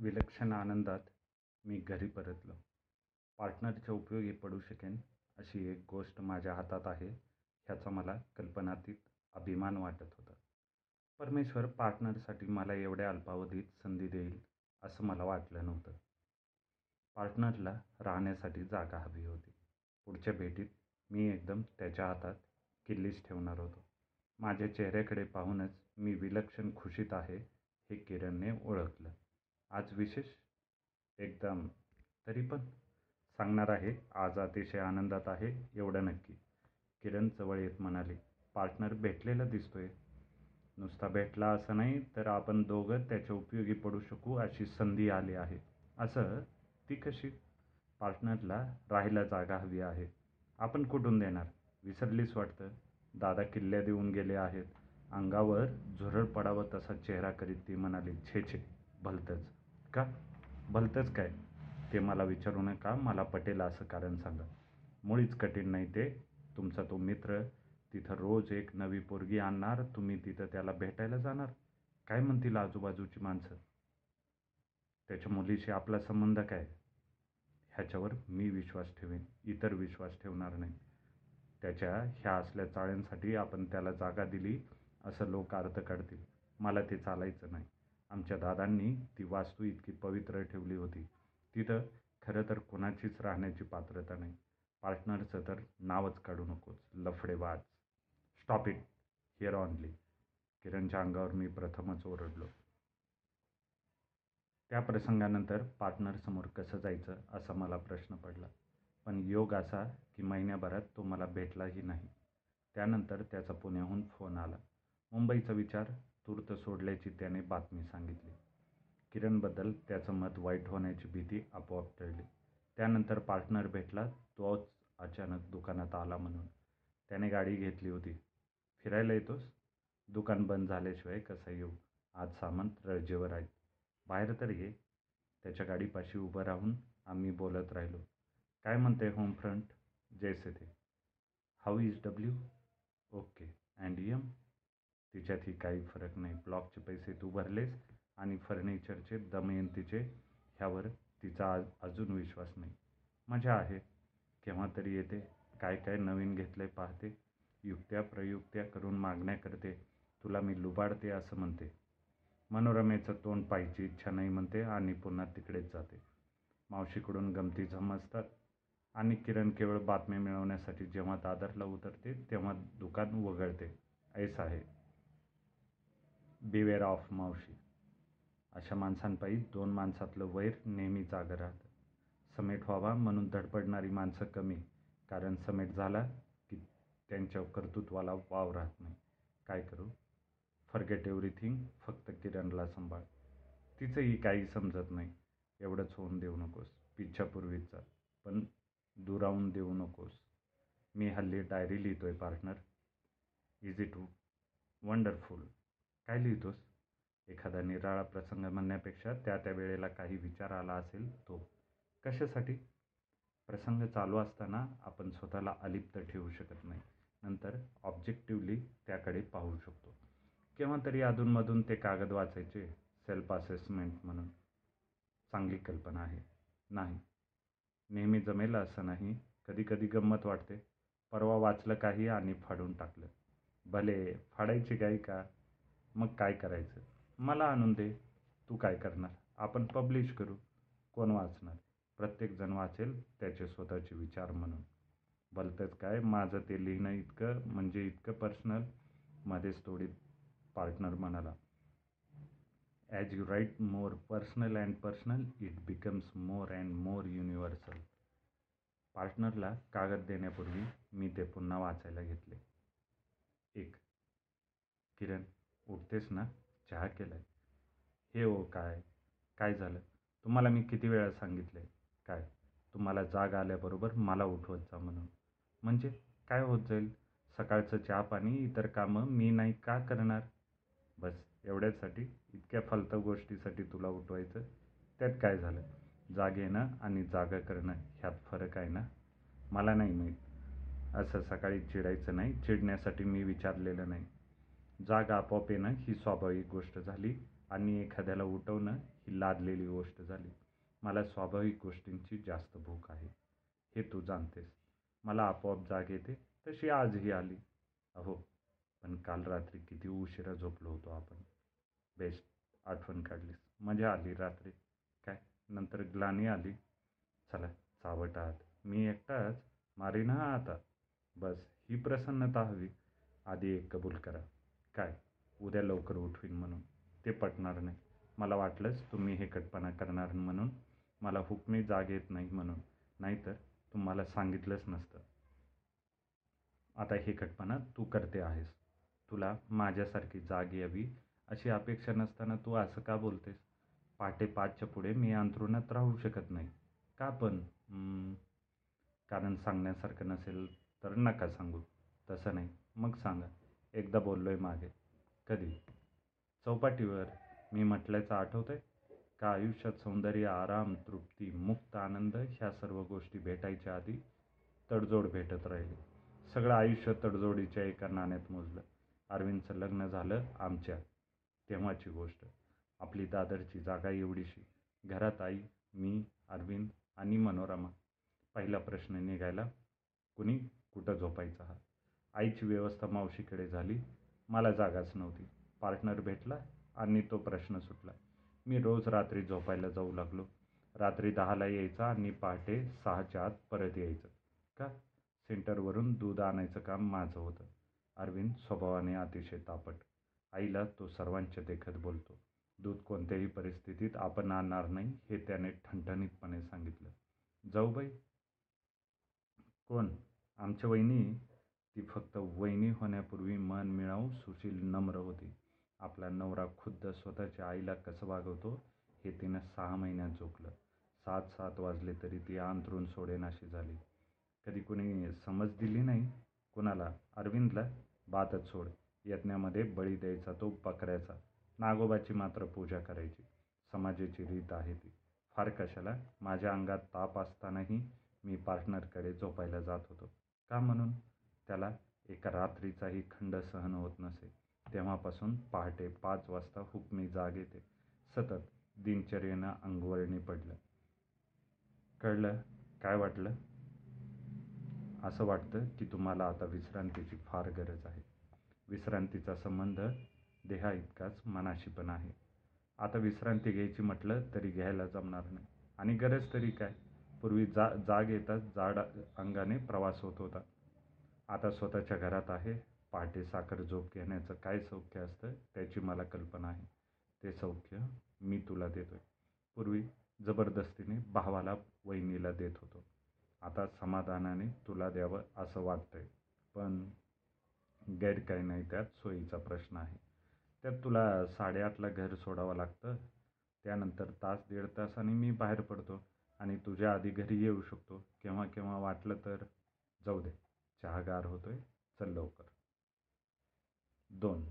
विलक्षण आनंदात मी घरी परतलो. पार्टनरच्या उपयोगी पडू शकेन अशी एक गोष्ट माझ्या हातात आहे ह्याचा मला कल्पनातीत अभिमान वाटत होता. परमेश्वर पार्टनरसाठी मला एवढ्या अल्पावधीत संधी देईल असं मला वाटलं नव्हतं. पार्टनरला राहण्यासाठी जागा हवी होती. पुढच्या भेटीत मी एकदम त्याच्या हातात किल्लीच ठेवणार होतो. माझ्या चेहऱ्याकडे पाहूनच मी विलक्षण खुशीत आहे हे किरणने ओळखलं. आज विशेष? एकदम. तरी पण सांगणार आहे. आज अतिशय आनंदात आहे एवढं नक्की. किरण जवळ येत म्हणाली. पार्टनर भेटलेला दिसतोय. नुसता भेटला असं नाही तर आपण दोघं त्याच्या उपयोगी पडू शकू अशी संधी आली आहे. असं? ती कशी? पार्टनरला राहायला जागा हवी आहे. आपण कुठून देणार? विसरलीच वाटतं. दादा किल्ल्या देऊन गेले आहेत. अंगावर झुरळ पडावं तसा चेहरा करीत ती म्हणाली. छे छे भलतंच. का? भलतंच काय? ते मला विचारू नका. मला पटेल असं कारण सांगा. मुळीच कठीण नाही ते. तुमचा तो मित्र तिथं रोज एक नवी पोरगी आणणार. तुम्ही तिथं त्याला भेटायला जाणार. काय म्हणतील आजूबाजूची माणसं? त्याच्या मुलीशी आपला संबंध काय? ह्याच्यावर मी विश्वास ठेवेन. इतर विश्वास ठेवणार नाही त्याच्या ह्या असल्या चाळ्यांसाठी आपण त्याला जागा दिली असं लोक अर्थ काढतील. मला ते चालायचं नाही. आमच्या दादांनी ती वास्तू इतकी पवित्र ठेवली होती. तिथं खरं तर कुणाचीच राहण्याची पात्रता नाही. पार्टनरचं तर नावच काढू नकोस. लफडेबाज. Stop it here only. किरणच्या अंगावर मी प्रथमच ओरडलो. त्या प्रसंगानंतर पार्टनरसमोर कसं जायचं असा मला प्रश्न पडला. पण योग असा की महिन्याभरात तो मला भेटलाही नाही. त्यानंतर त्याचा पुण्याहून फोन आला. मुंबईचा विचार तूर्त सोडल्याची त्याने बातमी सांगितली. किरणबद्दल त्याचं मत वाईट होण्याची भीती आपोआप टळली. त्यानंतर पार्टनर भेटला तोच अचानक दुकानात आला म्हणून. त्याने गाडी घेतली होती. फिरायला येतोस? दुकान बंद झाल्याशिवाय कसं येऊ? आज सामंत रजेवर आहे बाहेर तर ये. त्याच्या गाडीपाशी उभं राहून आम्ही बोलत राहिलो. काय म्हणते होम फ्रंट जैसे थे. How is W? Okay. And M तिच्यातही काही फरक नाही. ब्लॉकचे पैसे तू भरलेस आणि फर्निचरचे दमयंतीचे ह्यावर तिचा अजून विश्वास नाही. मजा आहे. केव्हा तरी येते. काय काय नवीन घेतले पाहते. युक्त्या प्रयुक्त्या करून मागण्या करते. तुला मी लुबाडते असं म्हणते. मनोरमेचं तोंड पाहायची इच्छा नाही म्हणते आणि पुन्हा तिकडेच जाते. मावशीकडून गमती जमसतात आणि किरण केवळ बातम्या मिळवण्यासाठी जेव्हा दादरला उतरते तेव्हा दुकान वगळते. ऐसा आहे बिवेअर ऑफ मावशी. अशा माणसांपायी दोन माणसातलं वैर नेहमी जागं राहतं. समेट व्हावा म्हणून धडपडणारी माणसं कमी कारण समेट झाला की त्यांच्या कर्तृत्वाला वाव राहत नाही. काय करू? Forget everything. फक्त किरणला सांभाळ. तिचंही काही समजत नाही. एवढंच होऊन देऊ नकोस. पिच्छापूर्वीच जा. पण दुरावून देऊ नकोस. मी हल्ली डायरी लिहितो आहे पार्टनर. Is it wonderful? काय लिहितोस? एखादा निराळा प्रसंग म्हणण्यापेक्षा त्या त्या वेळेला काही विचार आला असेल तो. कशासाठी? प्रसंग चालू असताना आपण स्वतःला अलिप्त ठेवू शकत नाही. नंतर ऑब्जेक्टिव्हली त्याकडे पाहू शकतो. केव्हा तरी अधूनमधून ते कागद वाचायचे. सेल्फ असेसमेंट म्हणून. चांगली कल्पना आहे. नाही. नेहमी जमेल असं नाही. कधीकधी गंमत वाटते. परवा वाचलं काही आणि फाडून टाकलं. भले, फाडायची काही का? मग काय करायचं? मला आणून दे. तू काय करणार? आपण पब्लिश करू. कोण वाचणार? प्रत्येकजण वाचेल त्याचे स्वतःचे विचार म्हणून. भलतंच काय माझं ते लिहिणं इतकं म्हणजे इतकं पर्सनल? मध्येच थोडी पार्टनर म्हणाला. As you write more personal and personal it becomes more and more universal. पार्टनरला कागद देण्यापूर्वी मी ते पुन्हा वाचायला घेतले. एक. किरण, उठतेस ना? चहा केलाय. हे ओ काय? काय झालं? तुम्हाला मी किती वेळा सांगितलंय? काय? तुम्हाला जाग आल्याबरोबर मला उठवत जा म्हणून. म्हणजे? काय होत जाईल? सकाळचं चहा पाणी इतर कामं मी नाही का करणार? बस एवढ्याचसाठी? इतक्या फालतू गोष्टीसाठी तुला उठवायचं? त्यात काय झालं? जाग येणं आणि जागं करणं ह्यात फरक आहे ना? मला नाही माहीत. असं सकाळी चिडायचं नाही. चिडण्यासाठी मी विचारलेलं नाही. जाग आपोआप येणं ही स्वाभाविक गोष्ट झाली आणि एखाद्याला उठवणं ही लादलेली गोष्ट झाली. मला स्वाभाविक गोष्टींची जास्त भूक आहे. हे तू जाणतेस. मला आपोआप जाग येते. तशी आजही आली. अहो पण काल रात्री किती उशिरा झोपलो होतो आपण. बेस्ट. आठवण काढलीस. मजा आली रात्री. काय? नंतर ग्लानी आली. चला चावट आहात. मी एकटाच. मारीन हा आता. बस. ही प्रसन्नता हवी. आधी एक कबूल करा. काय? उद्या लवकर उठवीन म्हणून. ते पटणार नाही. मला वाटलंच तुम्ही हे कटपणा करणार म्हणून. मला हुकमी जाग येत नाही म्हणून. नाहीतर तुम्हाला सांगितलंच नसतं. आता हे कटपणा तू करते आहेस. तुला माझ्यासारखी जाग यावी अशी अपेक्षा नसताना तू असं का बोलतेस? पहाटे पाचच्या पुढे मी अंथरुणात राहू शकत नाही. का पण? कारण सांगण्यासारखं नसेल तर नका सांगू. तसं नाही. मग सांगा. एकदा बोललो आहे मागे. कधी? चौपाटीवर. मी म्हटल्याचं आठवतं आहे का आयुष्यात सौंदर्य आराम तृप्ती मुक्त आनंद ह्या सर्व गोष्टी भेटायच्या आधी तडजोड भेटत राहिली. सगळं आयुष्य तडजोडीच्या एका नाण्यात मोजलं. अरविंदचं लग्न झालं आमच्या. तेव्हाची गोष्ट. आपली दादरची जागा एवढीशी. घरात आई मी अरविंद आणि मनोरमा. पहिला प्रश्न निघायला कुणी कुठं झोपायचा हा? आईची व्यवस्था मावशीकडे झाली. मला जागाच नव्हती. पार्टनर भेटला आणि तो प्रश्न सुटला. मी रोज रात्री झोपायला जाऊ लागलो. रात्री दहाला यायचा आणि पहाटे सहाच्या आत परत यायचं. का? सेंटरवरून दूध आणायचं काम माझं होतं. अरविंद स्वभावाने अतिशय तापट. आईला तो सर्वांच्या देखत बोलतो. दूध कोणत्याही परिस्थितीत आपण आणणार नाही हे त्याने ठणठणीतपणे सांगितलं. जाऊबाई कोण? आमच्या वहिनी? ती फक्त वहिनी होण्यापूर्वी मन मिळावू सुशील नम्र होती. आपला नवरा खुद्द स्वतःच्या आईला कसं वागवतो हे तिनं सहा महिन्यात झोपलं. सात सात वाजले तरी ती अंथरून सोडेनाशी झाली. कधी कुणी समज दिली नाही? कुणाला? अरविंदला? बातच सोड. यज्ञामध्ये बळी द्यायचा तो बकऱ्याचा. नागोबाची मात्र पूजा करायची. समाजाची रीत आहे ती. फार कशाला? माझ्या अंगात ताप असतानाही मी पार्टनरकडे झोपायला जात होतो. का म्हणून? त्याला एका रात्रीचाही खंड सहन होत नसे. तेव्हापासून पहाटे पाच वाजता हुकमी जाग येते. सतत दिनचर्येनं अंगवळणी पडलं. कळलं? काय वाटलं? असं वाटतं की तुम्हाला आता विश्रांतीची फार गरज आहे. विश्रांतीचा संबंध देहाइतकाच मनाशी पण आहे. आता विश्रांती घ्यायची म्हटलं तरी घ्यायला जमणार नाही. आणि गरज तरी काय? पूर्वी जा जाग येताच जाड अंगाने प्रवास होत होता. आता स्वतःच्या घरात आहे. पहाटे साखर झोप घेण्याचं काय सौख्य असतं त्याची मला कल्पना आहे. ते सौख्य मी तुला देतोय. पूर्वी जबरदस्तीने भावाला वहिनीला देत होतो. आता समाधानाने तुला द्यावं असं वाटतंय. पण गैर काही नाही त्यात सोयीचा प्रश्न आहे. त्यात तुला साडेआठला घर सोडावं लागतं. त्यानंतर तास दीड तासाने मी बाहेर पडतो आणि तुझ्या आधी घरी येऊ शकतो. केव्हा केव्हा वाटलं तर जाऊ दे. चहा गार होतोय चल लवकर. दोन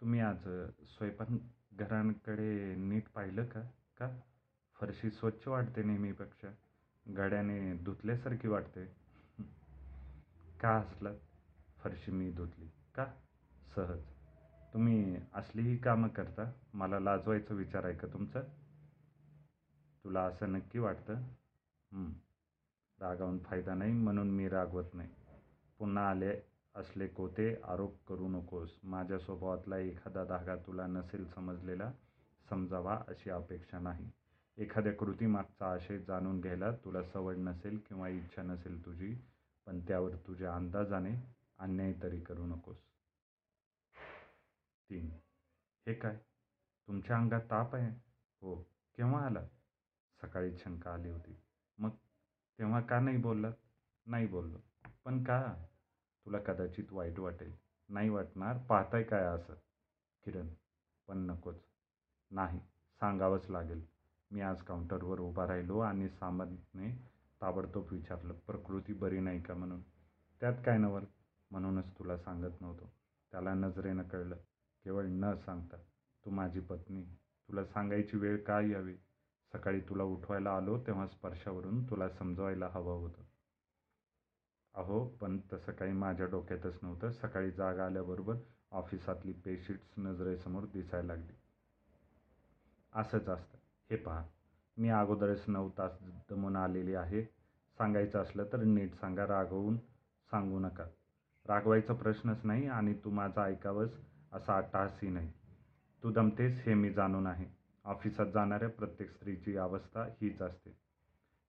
तुम्ही आज स्वयंपाकघरांकडे नीट पाहिलं का? का? फरशी स्वच्छ वाटते नेहमीपेक्षा. गाड्याने धुतल्यासारखी वाटते. का असलात फरशी मी धुतली. का? सहज. तुम्ही असलीही कामं करता? मला लाजवायचा विचार आहे का तुमचा? तुला असं नक्की वाटतं? रागावून फायदा नाही म्हणून मी रागवत नाही. पुन्हा आले असले कोते आरोप करू नकोस. माझ्या स्वभावातला एखादा धागा तुला नसेल समजलेला समजावा अशी अपेक्षा नाही. एखाद्या कृतीमागचा आशय जाणून घ्यायला तुला सवड नसेल किंवा इच्छा नसेल तुझी पण त्यावर तुझ्या अंदाजाने अन्याय तरी करू नकोस. तीन. हे काय? तुमच्या अंगात ताप आहे? हो. केव्हा आला सकाळी शंका आली होती. मग तेव्हा का नाही बोललात? नाही बोललो. पण का? तुला कदाचित वाईट वाटेल. नाही वाटणार पाहताय काय असं. किरण पण नकोच. नाही सांगावंच लागेल. मी आज काउंटरवर उभा राहिलो आणि सामंतने ताबडतोब विचारलं प्रकृती बरी नाही का म्हणून? त्यात काय नवल? म्हणूनच तुला सांगत नव्हतो. त्याला नजरेनं कळलं. केवळ न सांगता तू माझी पत्नी. तुला सांगायची वेळ का यावी? सकाळी तुला उठवायला आलो तेव्हा स्पर्शावरून तुला समजवायला हवं होतं. अहो पण तसं काही माझ्या डोक्यातच नव्हतं. सकाळी जाग आल्याबरोबर ऑफिसातली पेशीट्स नजरेसमोर दिसायला लागली. असंच असतं. हे पहा मी अगोदरच नऊ तास दमून आलेली आहे. सांगायचं असलं तर नीट सांगा रागवून सांगू नका. रागवायचा प्रश्नच नाही आणि तू माझं ऐकावंस असा अट्टहासही नाही. तू दमतेस हे मी जाणून आहे. ऑफिसात जाणाऱ्या प्रत्येक स्त्रीची अवस्था हीच असते.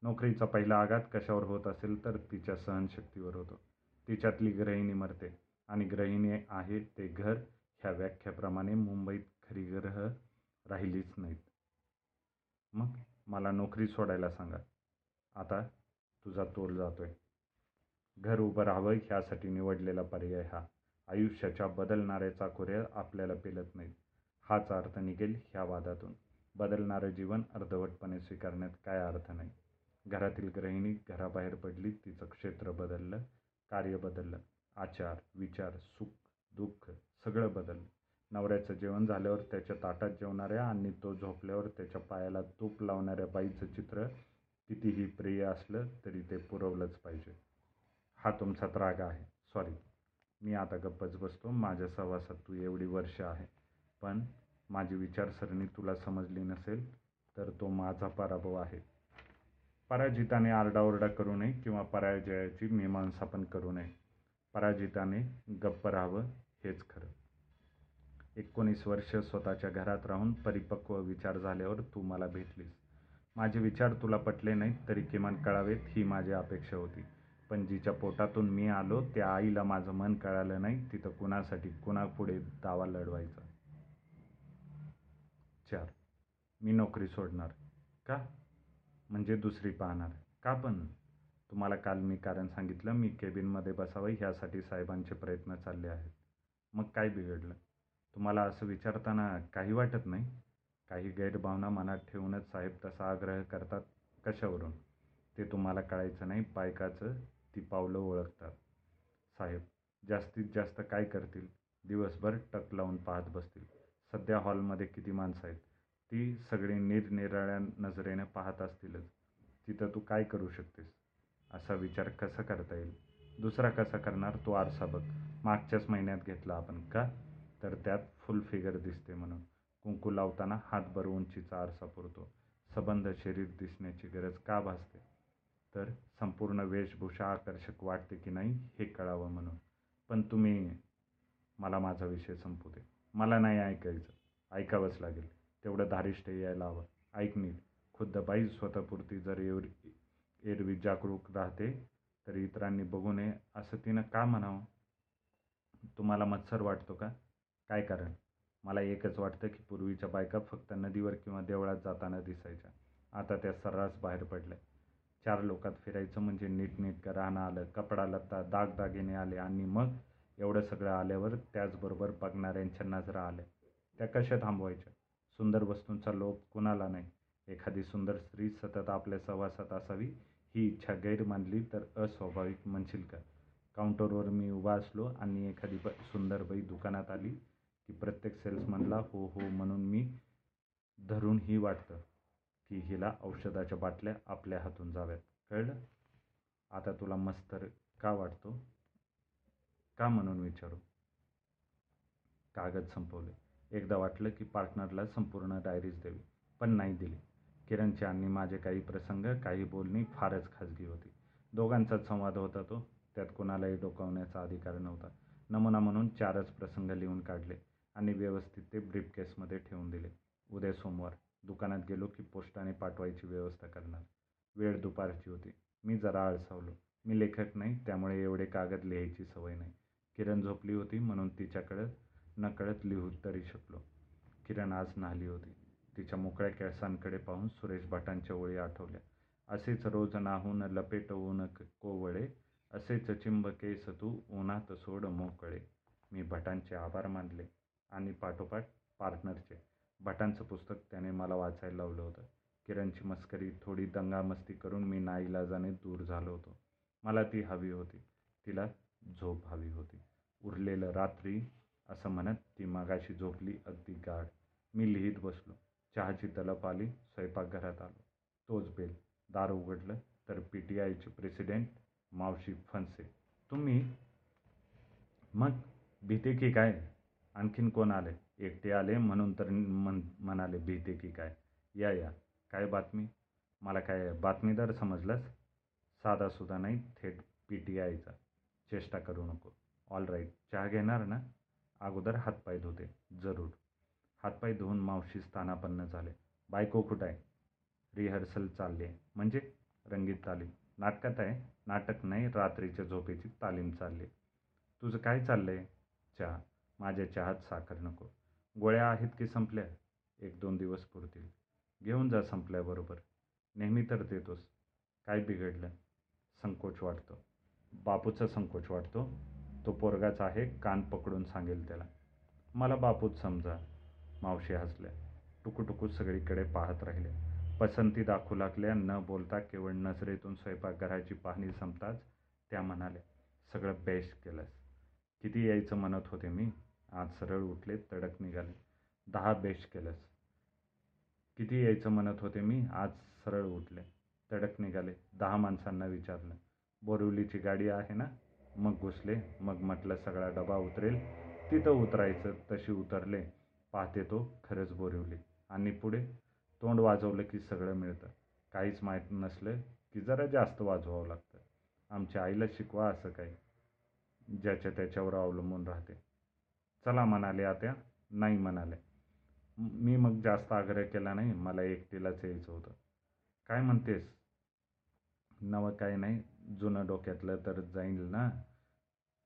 नोकरीचा पहिला आघात कशावर होत असेल तर तिच्या सहनशक्तीवर होतो. तिच्यातली गृहिणी मरते आणि गृहिणी आहे ते घर ह्या व्याख्याप्रमाणे मुंबईत खरी ग्रह राहिलीच नाहीत. मग मला नोकरी सोडायला सांगा. आता तुझा तोल जातोय. घर उभं राहावं ह्यासाठी निवडलेला पर्याय हा. आयुष्याच्या बदलणाऱ्या चाकोऱ्या आपल्याला पेलत नाहीत. हाच अर्थ निघेल ह्या वादातून. बदलणारं जीवन अर्धवटपणे स्वीकारण्यात काय अर्थ नाही. घरातील गृहिणी घराबाहेर पडली तिचं क्षेत्र बदललं कार्य बदललं आचार विचार सुख दुःख सगळं बदललं. नवऱ्याचं जेवण झाल्यावर त्याच्या ताटात जेवणाऱ्या आणि तो झोपल्यावर त्याच्या पायाला तूप लावणाऱ्या बाईचं चित्र कितीही प्रिय असलं तरी ते पुरवलंच पाहिजे. हा तुमचा राग आहे. सॉरी मी आता गप्पच बसतो. माझ्या सहवासात तू एवढी वर्ष आहे. पण माझी विचारसरणी तुला समजली नसेल तर तो माझा पराभव आहे. पराजिताने आरडाओरडा करू नये किंवा पराजयाची मीमांसा पण करू नये. पराजिताने गप्प राहावं हेच खरं. एकोणीस वर्ष स्वतःच्या घरात राहून परिपक्व विचार झाल्यावर तू मला भेटलीस. माझे विचार तुला पटले नाहीत तरी किमान कळावेत ही माझी अपेक्षा होती. पण जिच्या पोटातून मी आलो त्या आईला माझं मन कळालं नाही तिथं कुणासाठी कुणापुढे दावा लढवायचा? चार मी नोकरी सोडणार. का? म्हणजे दुसरी पाहणार. का पण? तुम्हाला काल मी कारण सांगितलं मी केबिनमध्ये बसावं ह्यासाठी साहेबांचे प्रयत्न चालले आहेत. मग काय बिघडलं? तुम्हाला असं विचारताना काही वाटत नाही? काही गैरभावना मनात ठेवूनच साहेब तसा आग्रह करतात? कशावरून? ते तुम्हाला कळायचं नाही. बायकाचं ती पावलं ओळखतात. साहेब जास्तीत जास्त काय करतील? दिवसभर टक लावून पाहत बसतील. सध्या हॉलमध्ये किती माणसं आहेत? ती सगळी निरनिराळ्या नजरेने पाहत असतीलच. तिथं तू काय करू शकतेस? असा विचार कसा करता येईल? दुसरा कसा करणार? तो आरसा बघ. मागच्याच महिन्यात घेतला आपण का? तर त्यात फुल फिगर दिसते म्हणून. कुंकू लावताना हातभर उंचीचा आरसा पुरतो. सबंध शरीर दिसण्याची गरज का भासते? तर संपूर्ण वेशभूषा आकर्षक वाटते की नाही हे कळावं म्हणून. पण तुम्ही मला माझा विषय संपू दे. मला नाही ऐकायचं. ऐकावंच लागेल. तेवढं धारिष्ठ यायला हवं. ऐक नीट खुद्द बाई स्वतःपुरती जर एवढी एरवी जागरूक राहते तर इतरांनी बघू नये. असं तिनं का म्हणावं? तुम्हाला मत्सर वाटतो का? काय कारण? मला एकच वाटतं की पूर्वीच्या बायका फक्त नदीवर किंवा देवळात जाताना दिसायच्या. आता त्या सर्रास बाहेर पडल्या. चार लोकात फिरायचं म्हणजे नीटनेटकं राहणं आलं कपडा लत्ता दागदागिने आले आणि मग एवढं सगळं आल्यावर त्याचबरोबर बघणाऱ्यांच्या नजरा आल्या. त्या कशा थांबवायच्या? सुंदर वस्तूंचा लोभ कुणाला नाही. एखादी सुंदर स्त्री सतत आपल्या सहवासात असावी ही इच्छा गैरमानली तर अस्वाभाविक म्हणशील का? काउंटरवर मी उभा असलो आणि एखादी ब सुंदर बाई दुकानात आली की प्रत्येक सेल्समनला हो हो म्हणून मी धरूनही वाटतं की हिला औषधाच्या बाटल्या आपल्या हातून जाव्यात. कळलं? आता तुला मस्तर का वाटतो? का म्हणून विचारू? कागद संपवले. एकदा वाटलं की पार्टनरला संपूर्ण डायरीज द्यावी पण नाही दिली. किरणचे आणि माझे काही प्रसंग काही बोलणी फारच खाजगी होती. दोघांचाच संवाद होता तो. त्यात कोणालाही डोकावण्याचा अधिकार नव्हता. नमुना म्हणून चारच प्रसंग लिहून काढले आणि व्यवस्थित ते ब्रीफकेसमध्ये ठेवून दिले. उद्या सोमवार दुकानात गेलो की पोस्टाने पाठवायची व्यवस्था करणार. वेळ दुपारची होती. मी जरा आळसावलो. मी लेखक नाही त्यामुळे एवढे कागद लिहायची सवय नाही. किरण झोपली होती म्हणून तिच्याकडं नकळत लिहू तरी शकलो. किरण आज न्हाली होती. तिच्या मोकळ्या केळसांकडे पाहून सुरेश भटांच्या ओळी आठवल्या. असेच रोज नाहून लपेटवून कोवळे असेच चिंब केस तू उन्हात सोड मोकळे. मी भटांचे आभार मानले आणि पाठोपाठ पार्टनरचे. भटांचं पुस्तक त्याने मला वाचायला लावलं होतं. किरणची मस्करी थोडी दंगामस्ती करून मी नाईलाजाने दूर झालो होतो. मला ती हवी होती. तिला झोप हवी होती. उरलेलं रात्री असं म्हणत ती मागाशी झोपली. अगदी गाढ. मी लिहित बसलो. चहाची तलप आली. स्वयंपाकघरात आलो. तोच बेल. दार उघडलं तर पी टी आयचे प्रेसिडेंट मावशी फनसे तुम्ही? मग? भीते की काय? आणखीन कोण आले? एकटे आले म्हणून तर म्हण म्हणाले भीते की काय? या या. काय बातमी? मला काय बातमीदार समजलंस? साधासुद्धा नाही. थेट पी टी आयचा. चेष्टा करू नको. ऑल राईट चहा घेणार ना? अगोदर हातपाय धुते. जरूर. हातपाय धुवून मावशी स्थानापन्न झाले. बायको कुठं आहे? रिहर्सल चालली आहे. म्हणजे? रंगीत तालीम. नाटकात आहे? नाटक नाही रात्रीच्या झोपेची तालीम चालली तुझं काय चाललं आहे चहा. माझ्या चहात साखर नको. गोळ्या आहेत की संपल्या? एक दोन दिवस पुरतील. घेऊन जा संपल्याबरोबर. नेहमी तर देतोस. काय बिघडलं? संकोच वाटतो. बापूचा संकोच वाटतो. तो पोरगाच आहे कान पकडून सांगेल त्याला. मला बापूच समजा. मावशी हसल्या. टुकूटुकू सगळीकडे पाहत राहिले. पसंती दाखवू लागल्या. न बोलता केवळ नजरेतून स्वयंपाकघराची पाहणी संपताच त्या म्हणाल्या सगळं बेस्ट केलंस. किती यायचं म्हणत होते मी. आज सरळ उठले तडक निघाले. दहा बेस्ट केलंस. किती यायचं म्हणत होते मी. आज सरळ उठले. तडक निघाले. दहा माणसांना विचारलं. बोरिवलीची गाडी आहे ना? मग घुसले मग म्हटलं सगळा डबा उतरेल. तिथं उतरायचं तशी उतरले. पाहते तो खरंच बोरिवली. आणि पुढे? तोंड वाजवलं की सगळं मिळतं. काहीच माहीत नसलं की जरा जास्त वाजवावं लागतं. आमच्या आईला शिकवा असं काही. ज्याच्या त्याच्यावर अवलंबून राहते. चला म्हणाले आत्या नाही म्हणाले मी मग जास्त आग्रह केला नाही. मला एकटीलाच यायचं होतं. काय म्हणतेस? नवं काय नाही. जुनं डोक्यातलं तर जाईल ना?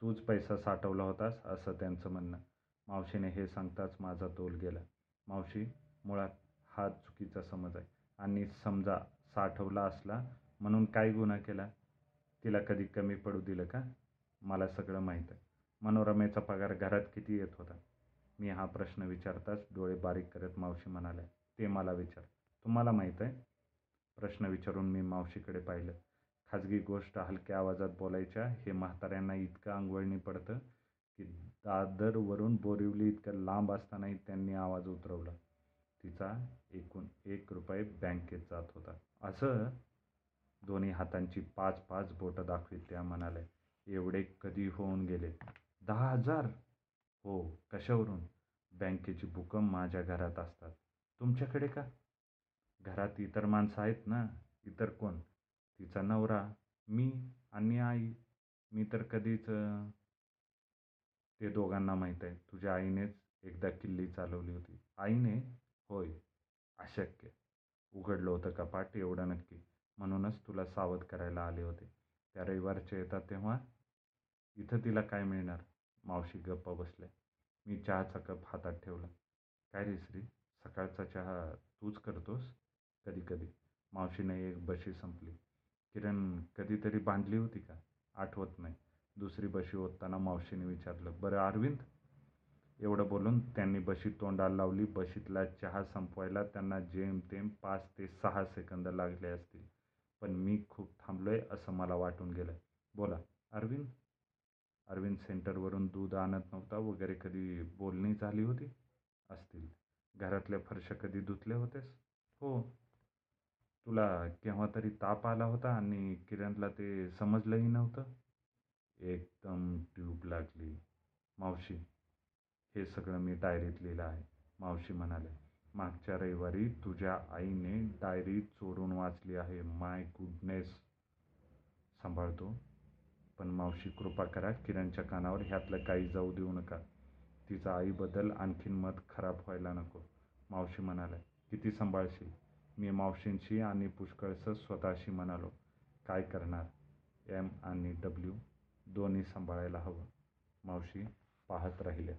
तूच पैसा साठवला होतास असं त्यांचं म्हणणं. मावशीने हे सांगताच माझा तोल गेला. मावशी मुळात हा चुकीचा समज आहे. आणि समजा साठवला असला म्हणून काय गुन्हा केला? तिला कधी कमी पडू दिलं का? मला सगळं माहीत आहे. मनोरमेचा पगार घरात किती येत होता? मी हा प्रश्न विचारताच डोळे बारीक करत मावशी म्हणाल्या ते मला विचार. तुम्हाला माहीत आहे? प्रश्न विचारून मी मावशीकडे पाहिलं. खाजगी गोष्ट हलक्या आवाजात बोलायच्या. हे म्हाताऱ्यांना इतकं अंगवळणी पडतं की दादरवरून बोरिवली इतकं लांब असतानाही त्यांनी आवाज उतरवला. तिचा एकूण एक रुपये बँकेत जात होता. असं दोन्ही हातांची पाच पाच बोटं दाखवीत त्या म्हणाल्या. एवढे कधी होऊन गेले? दहा हजार? हो कशावरून? बँकेची बुकं माझ्या घरात असतात. तुमच्याकडे का? घरात इतर माणसं आहेत ना? इतर कोण? तिचा नवरा मी आणि आई मी तर कधीच ते दोघांना माहीत आहे. तुझ्या आईनेच एकदा किल्ली चालवली होती. आईने होय अशक्य. उघडलं होतं कपाट एवढं नक्की. म्हणूनच तुला सावध करायला आले होते. त्या रविवारचे येतात तेव्हा? इथं तिला काय मिळणार? मावशी गप्प बसल्या. मी चहाचा कप हातात ठेवला. काय रे श्री सकाळचा चहा तूच करतोस? कधी कधी मावशीने एक बशी संपली. किरण कधीतरी बांधली होती का? आठवत नाही. दुसरी बशी ओतताना मावशीने विचारलं बरं अरविंद? एवढं बोलून त्यांनी बशी तोंडाला लावली. बशीतला चहा संपवायला त्यांना जेमतेम पाच ते सहा सेकंद लागले असतील. पण मी खूप थांबलोय असं मला वाटून गेलं बोला अरविंद? अरविंद सेंटरवरून दूध आणत नव्हता वगैरे कधी बोलणी झाली होती? असतील. घरातल्या फरशा कधी धुतल्या होतेस हो. तुला केव्हा तरी ताप आला होता आणि किरणला ते समजलंही नव्हतं? एकदम ट्यूब लागली. मावशी हे सगळं मी डायरीत लिहिलं आहे. मावशी म्हणाले मागच्या रविवारी तुझ्या आईने डायरी चोरून वाचली आहे. My goodness. सांभाळतो. पण मावशी कृपा करा किरणच्या कानावर ह्यातलं काही जाऊ देऊ नका. तिचा आईबद्दल आणखीन मत खराब व्हायला नको. मावशी म्हणाल्या किती सांभाळशील? मी मावशींशी आणि पुष्कळसं स्वतःशी म्हणालो काय करणार? एम आणि डब्ल्यू दोन्ही सांभाळायला हवं. मावशी पाहत राहिल्या